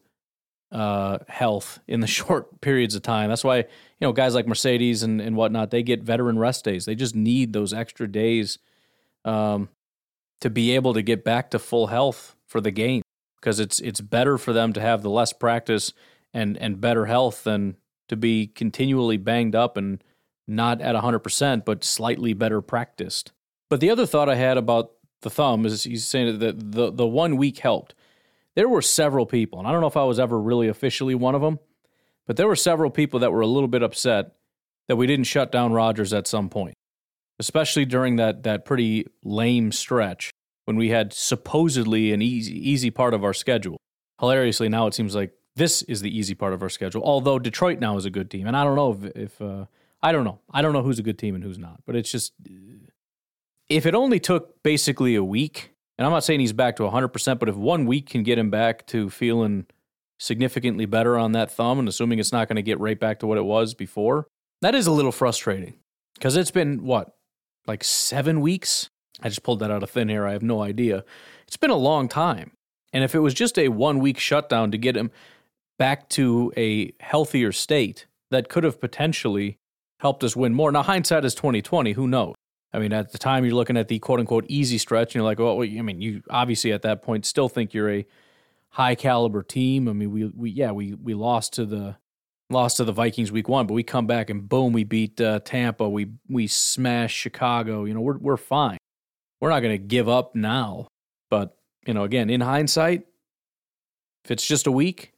uh, health in the short periods of time. That's why, you know, guys like Marcedes and, and whatnot, they get veteran rest days. They just need those extra days um, to be able to get back to full health for the game because it's it's better for them to have the less practice and and better health than to be continually banged up and not at 100% but slightly better practiced. But the other thought I had about the thumb is he's saying that the the one week helped. There were several people, and I don't know if I was ever really officially one of them, but there were several people that were a little bit upset that we didn't shut down Rodgers at some point, especially during that that pretty lame stretch when we had supposedly an easy easy part of our schedule. Hilariously, now it seems like this is the easy part of our schedule. Although Detroit now is a good team, and I don't know if, if uh, I don't know, I don't know who's a good team and who's not. But it's just if it only took basically a week, and I'm not saying he's back to 100%, but if one week can get him back to feeling significantly better on that thumb, and assuming it's not going to get right back to what it was before, that is a little frustrating because it's been what, like seven weeks? I just pulled that out of thin air. I have no idea. It's been a long time. And if it was just a one week shutdown to get him back to a healthier state, that could have potentially helped us win more. Now, hindsight is 2020. Who knows? I mean, at the time, you're looking at the quote unquote easy stretch, and you're like, well, I mean, you obviously at that point still think you're a high caliber team. I mean, we, we yeah, we, we lost to the lost to the Vikings week one, but we come back and boom, we beat uh, Tampa. We we smash Chicago. You know, we're we're fine. We're not going to give up now. But you know, again, in hindsight, if it's just a week,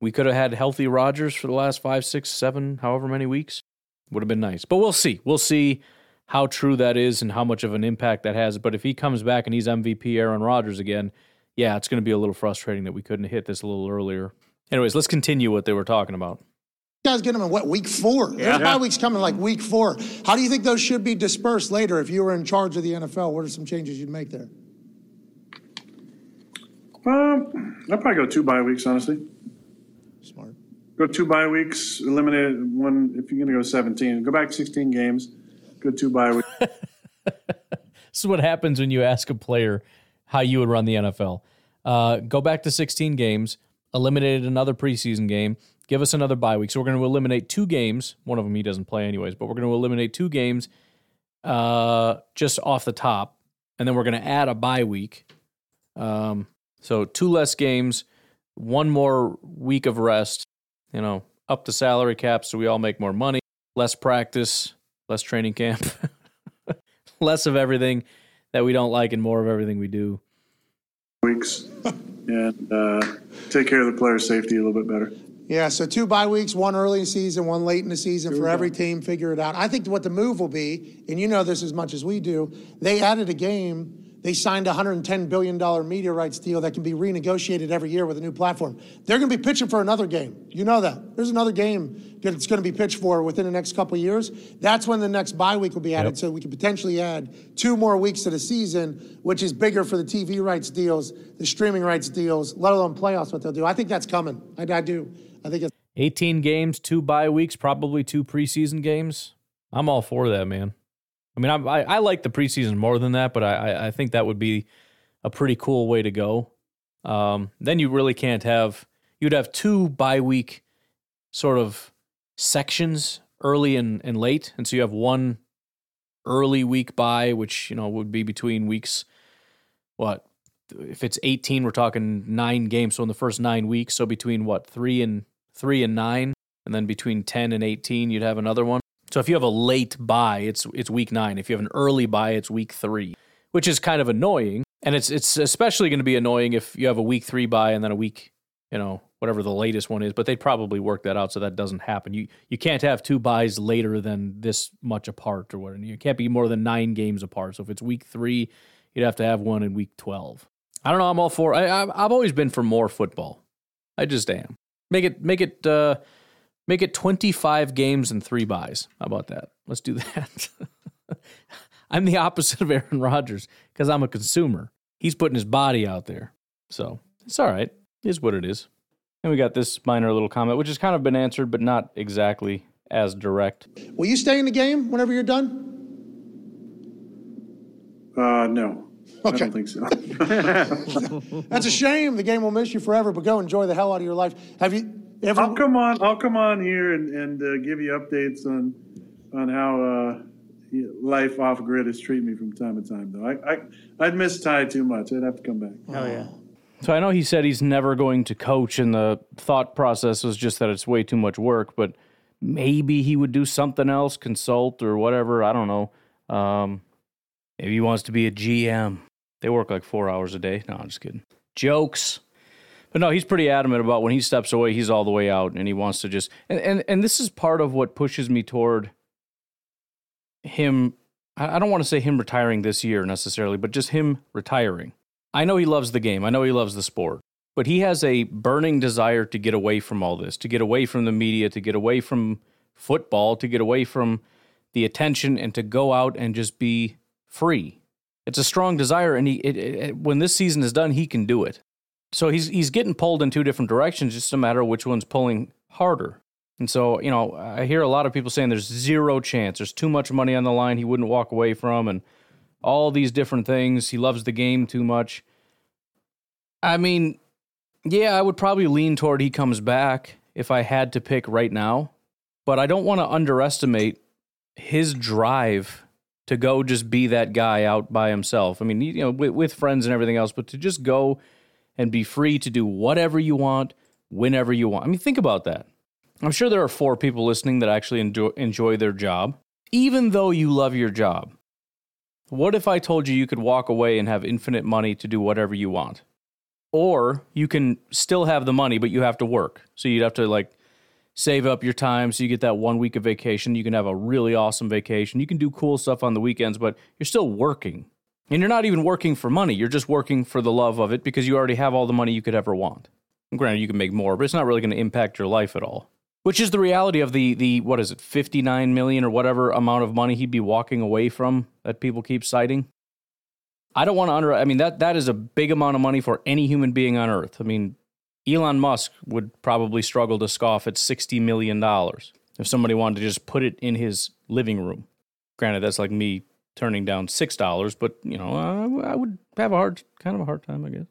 we could have had healthy Rodgers for the last five, six, seven, however many weeks. Would have been nice. But we'll see. We'll see how true that is and how much of an impact that has. But if he comes back and he's MVP Aaron Rodgers again, yeah, it's going to be a little frustrating that we couldn't hit this a little earlier. Anyways, let's continue what they were talking about. guys get them in what week four? There's Yeah. bye weeks coming like week four. How do you think those should be dispersed later if you were in charge of the NFL? What are some changes you'd make there? Um, I'd probably go two bye weeks, honestly. Smart. Go two bye weeks, eliminate one. If you're going to go 17, go back 16 games. Go two bye weeks. This is what happens when you ask a player how you would run the NFL. Uh, go back to 16 games, eliminated another preseason game, give us another bye week. So we're going to eliminate two games. One of them he doesn't play anyways, but we're going to eliminate two games uh, just off the top, and then we're going to add a bye week. Um, so two less games, one more week of rest. You know, up the salary cap so we all make more money. Less practice, less training camp, less of everything that we don't like, and more of everything we do. weeks and uh, take care of the player safety a little bit better. Yeah, so two bye weeks, one early in the season, one late in the season for every team. Figure it out. I think what the move will be, and you know this as much as we do, they added a game. They signed a $110 billion media rights deal that can be renegotiated every year with a new platform. They're going to be pitching for another game. You know that. There's another game that's going to be pitched for within the next couple of years. That's when the next bye week will be added. Yep. So we could potentially add two more weeks to the season, which is bigger for the TV rights deals, the streaming rights deals, let alone playoffs, what they'll do. I think that's coming. I, I do. I think it's. 18 games, two bye weeks, probably two preseason games. I'm all for that, man. I mean, I, I, I like the preseason more than that, but I, I, think that would be a pretty cool way to go. Um, then you really can't have, you'd have two bye week sort of sections early and, and late. And so you have one early week bye, which, you know, would be between weeks, what? If it's 18, we're talking nine games. So in the first nine weeks, so between what, three and three and nine, and then between 10 and 18, you'd have another one. So if you have a late bye, it's it's week nine. If you have an early bye, it's week three, which is kind of annoying. And it's it's especially going to be annoying if you have a week three bye and then a week, you know, whatever the latest one is. But they probably work that out so that doesn't happen. You you can't have two byes later than this much apart or whatever. You can't be more than nine games apart. So if it's week three, you'd have to have one in week twelve. I don't know. I'm all for. I, I've I've always been for more football. I just am. Make it make it uh, make it 25 games and three byes. How about that? Let's do that. I'm the opposite of Aaron Rodgers because I'm a consumer. He's putting his body out there. So it's all right. It is what it is. And we got this minor little comment, which has kind of been answered, but not exactly as direct. Will you stay in the game whenever you're done? Uh, no. I Okay. don't think so. That's a shame. The game will miss you forever, but go enjoy the hell out of your life. Have you ever? I'll come on. I'll come on here and, and uh, give you updates on on how uh, life off grid is treating me from time to time. Though I, I I'd miss Ty too much. I'd have to come back. Oh yeah. So I know he said he's never going to coach, and the thought process was just that it's way too much work, but maybe he would do something else, consult or whatever. I don't know. Um, maybe he wants to be a GM. They work like four hours a day. No, I'm just kidding. Jokes. But no, he's pretty adamant about when he steps away, he's all the way out, and he wants to just and and, and this is part of what pushes me toward him. I don't want to say him retiring this year necessarily, but just him retiring. I know he loves the game. I know he loves the sport. But he has a burning desire to get away from all this, to get away from the media, to get away from football, to get away from the attention and to go out and just be free. It's a strong desire and he it, it, when this season is done, he can do it. So he's he's getting pulled in two different directions just a matter of which one's pulling harder. And so, you know, I hear a lot of people saying there's zero chance. There's too much money on the line he wouldn't walk away from and all these different things. He loves the game too much. I mean, yeah, I would probably lean toward he comes back if I had to pick right now, but I don't want to underestimate his drive to go just be that guy out by himself. I mean, you know, with, with friends and everything else, but to just go and be free to do whatever you want, whenever you want. I mean, think about that. I'm sure there are four people listening that actually enjoy, their job, even though you love your job. What if I told you you could walk away and have infinite money to do whatever you want? Or you can still have the money, but you have to work. So you'd have to like save up your time so you get that one week of vacation. You can have a really awesome vacation. You can do cool stuff on the weekends, but you're still working. And you're not even working for money. You're just working for the love of it because you already have all the money you could ever want. And granted, you can make more, but it's not really going to impact your life at all. Which is the reality of the the what is it, 59 million or whatever amount of money he'd be walking away from that people keep citing. I don't want to under I mean that that is a big amount of money for any human being on earth. I mean, Elon Musk would probably struggle to scoff at 60 million dollars if somebody wanted to just put it in his living room. Granted, that's like me turning down six dollars, but you know, I, I would have a hard, kind of a hard time, I guess.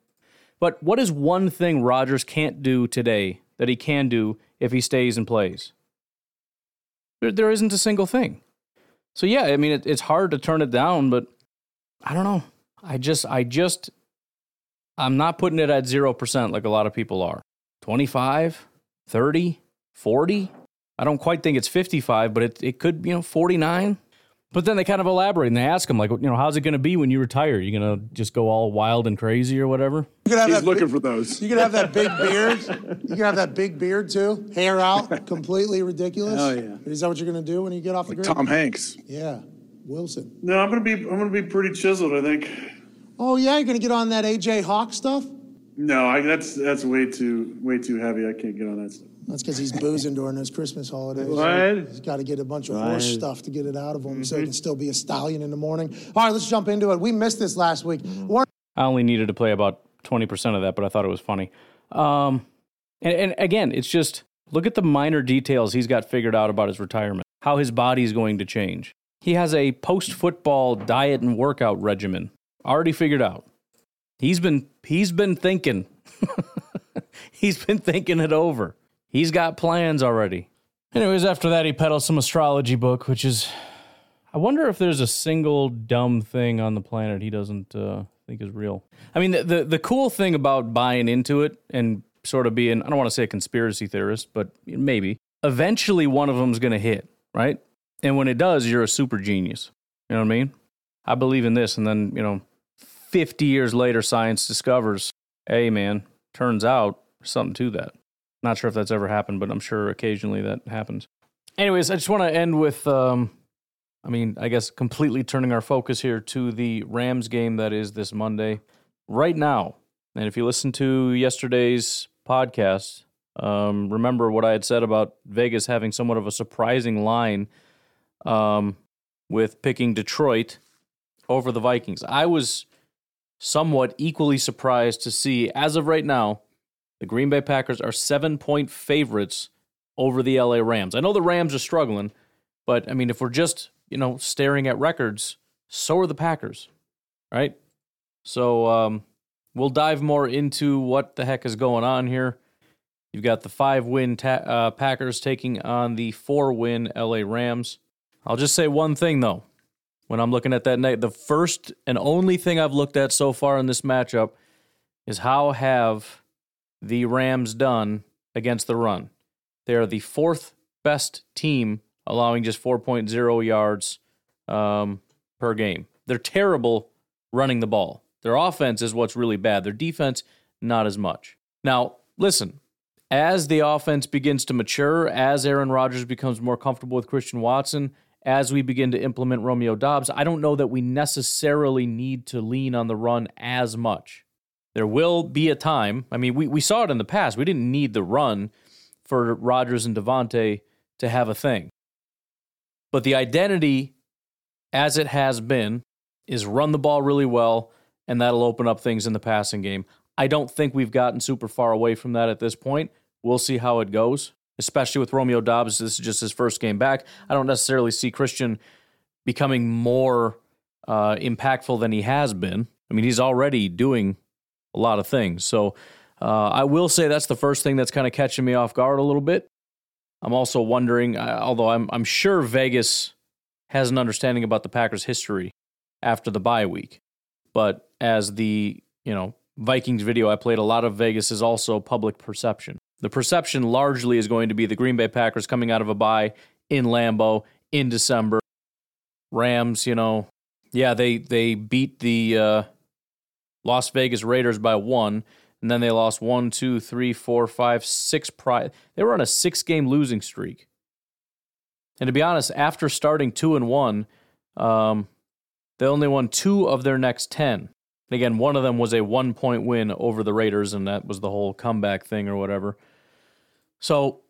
But what is one thing Rodgers can't do today that he can do if he stays and plays? There, there isn't a single thing. So yeah, I mean, it, it's hard to turn it down, but I don't know. I just, I just, I'm not putting it at zero percent like a lot of people are. 25, 30, 40. I don't quite think it's 55, but it, it could, you know, 49. But then they kind of elaborate and they ask him, like, you know, how's it going to be when you retire? You going to just go all wild and crazy or whatever? You could have He's that looking big- for those. You could have that big beard. You could have that big beard too. Hair out, completely ridiculous. Oh, yeah. Is that what you're going to do when you get off the grid? Tom Hanks. Yeah, Wilson. No, I'm gonna be I'm gonna be pretty chiseled. I think. Oh yeah, you're going to get on that AJ Hawk stuff. No, I, that's that's way too way too heavy. I can't get on that stuff. That's because he's boozing during those Christmas holidays. What? He's got to get a bunch of Right. horse stuff to get it out of him, so he Mm-hmm. can still be a stallion in the morning. All right, let's jump into it. We missed this last week. Warren I only needed to play about 20% of that, but I thought it was funny. Um, and, and again, it's just look at the minor details he's got figured out about his retirement, how his body's going to change. He has a post football diet and workout regimen already figured out. He's been he's been thinking. he's been thinking it over. He's got plans already. Anyways, after that, he peddles some astrology book, which is I wonder if there's a single dumb thing on the planet he doesn't uh, think is real. I mean, the, the the cool thing about buying into it and sort of being I don't want to say a conspiracy theorist, but maybe eventually one of them's going to hit, right? And when it does, you're a super genius. You know what I mean? I believe in this. And then, you know, 50 years later, science discovers, hey, man, turns out something to that. Not sure if that's ever happened, but I'm sure occasionally that happens. Anyways, I just want to end with, um, I mean, I guess completely turning our focus here to the Rams game that is this Monday. Right now, and if you listen to yesterday's podcast, um, remember what I had said about Vegas having somewhat of a surprising line um, with picking Detroit over the Vikings. I was somewhat equally surprised to see, as of right now, the Green Bay Packers are seven point favorites over the LA Rams. I know the Rams are struggling, but I mean, if we're just, you know, staring at records, so are the Packers, right? So um, we'll dive more into what the heck is going on here. You've got the five win ta- uh, Packers taking on the four win LA Rams. I'll just say one thing though. When I'm looking at that night, the first and only thing I've looked at so far in this matchup is how have the Rams done against the run. They are the fourth best team, allowing just 4.0 yards um, per game. They're terrible running the ball. Their offense is what's really bad. Their defense, not as much. Now, listen, as the offense begins to mature, as Aaron Rodgers becomes more comfortable with Christian Watson, as we begin to implement Romeo Doubs, I don't know that we necessarily need to lean on the run as much. There will be a time, I mean, we, we saw it in the past. We didn't need the run for Rodgers and Davante to have a thing. But the identity, as it has been, is run the ball really well, and that'll open up things in the passing game. I don't think we've gotten super far away from that at this point. We'll see how it goes, especially with Romeo Doubs. This is just his first game back. I don't necessarily see Christian becoming more uh, impactful than he has been. I mean, he's already doing a lot of things. So uh, I will say that's the first thing that's kind of catching me off guard a little bit. I'm also wondering, uh, although I'm I'm sure Vegas has an understanding about the Packers' history after the bye week, but as the you know Vikings video I played, a lot of Vegas is also public perception. The perception largely is going to be the Green Bay Packers coming out of a bye in Lambeau in December. Rams, you know, yeah, they they beat the uh, Las Vegas Raiders by one, and then they lost one, two, three, four, five, six. Pri- they were on a six-game losing streak. And to be honest, after starting two and one, um, they only won two of their next ten. And again, one of them was a one-point win over the Raiders, and that was the whole comeback thing or whatever. So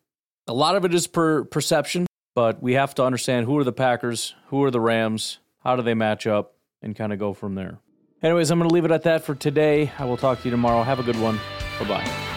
a lot of it is per perception, but we have to understand who are the Packers, who are the Rams, how do they match up, and kind of go from there. Anyways, I'm going to leave it at that for today. I will talk to you tomorrow. Have a good one. Bye bye.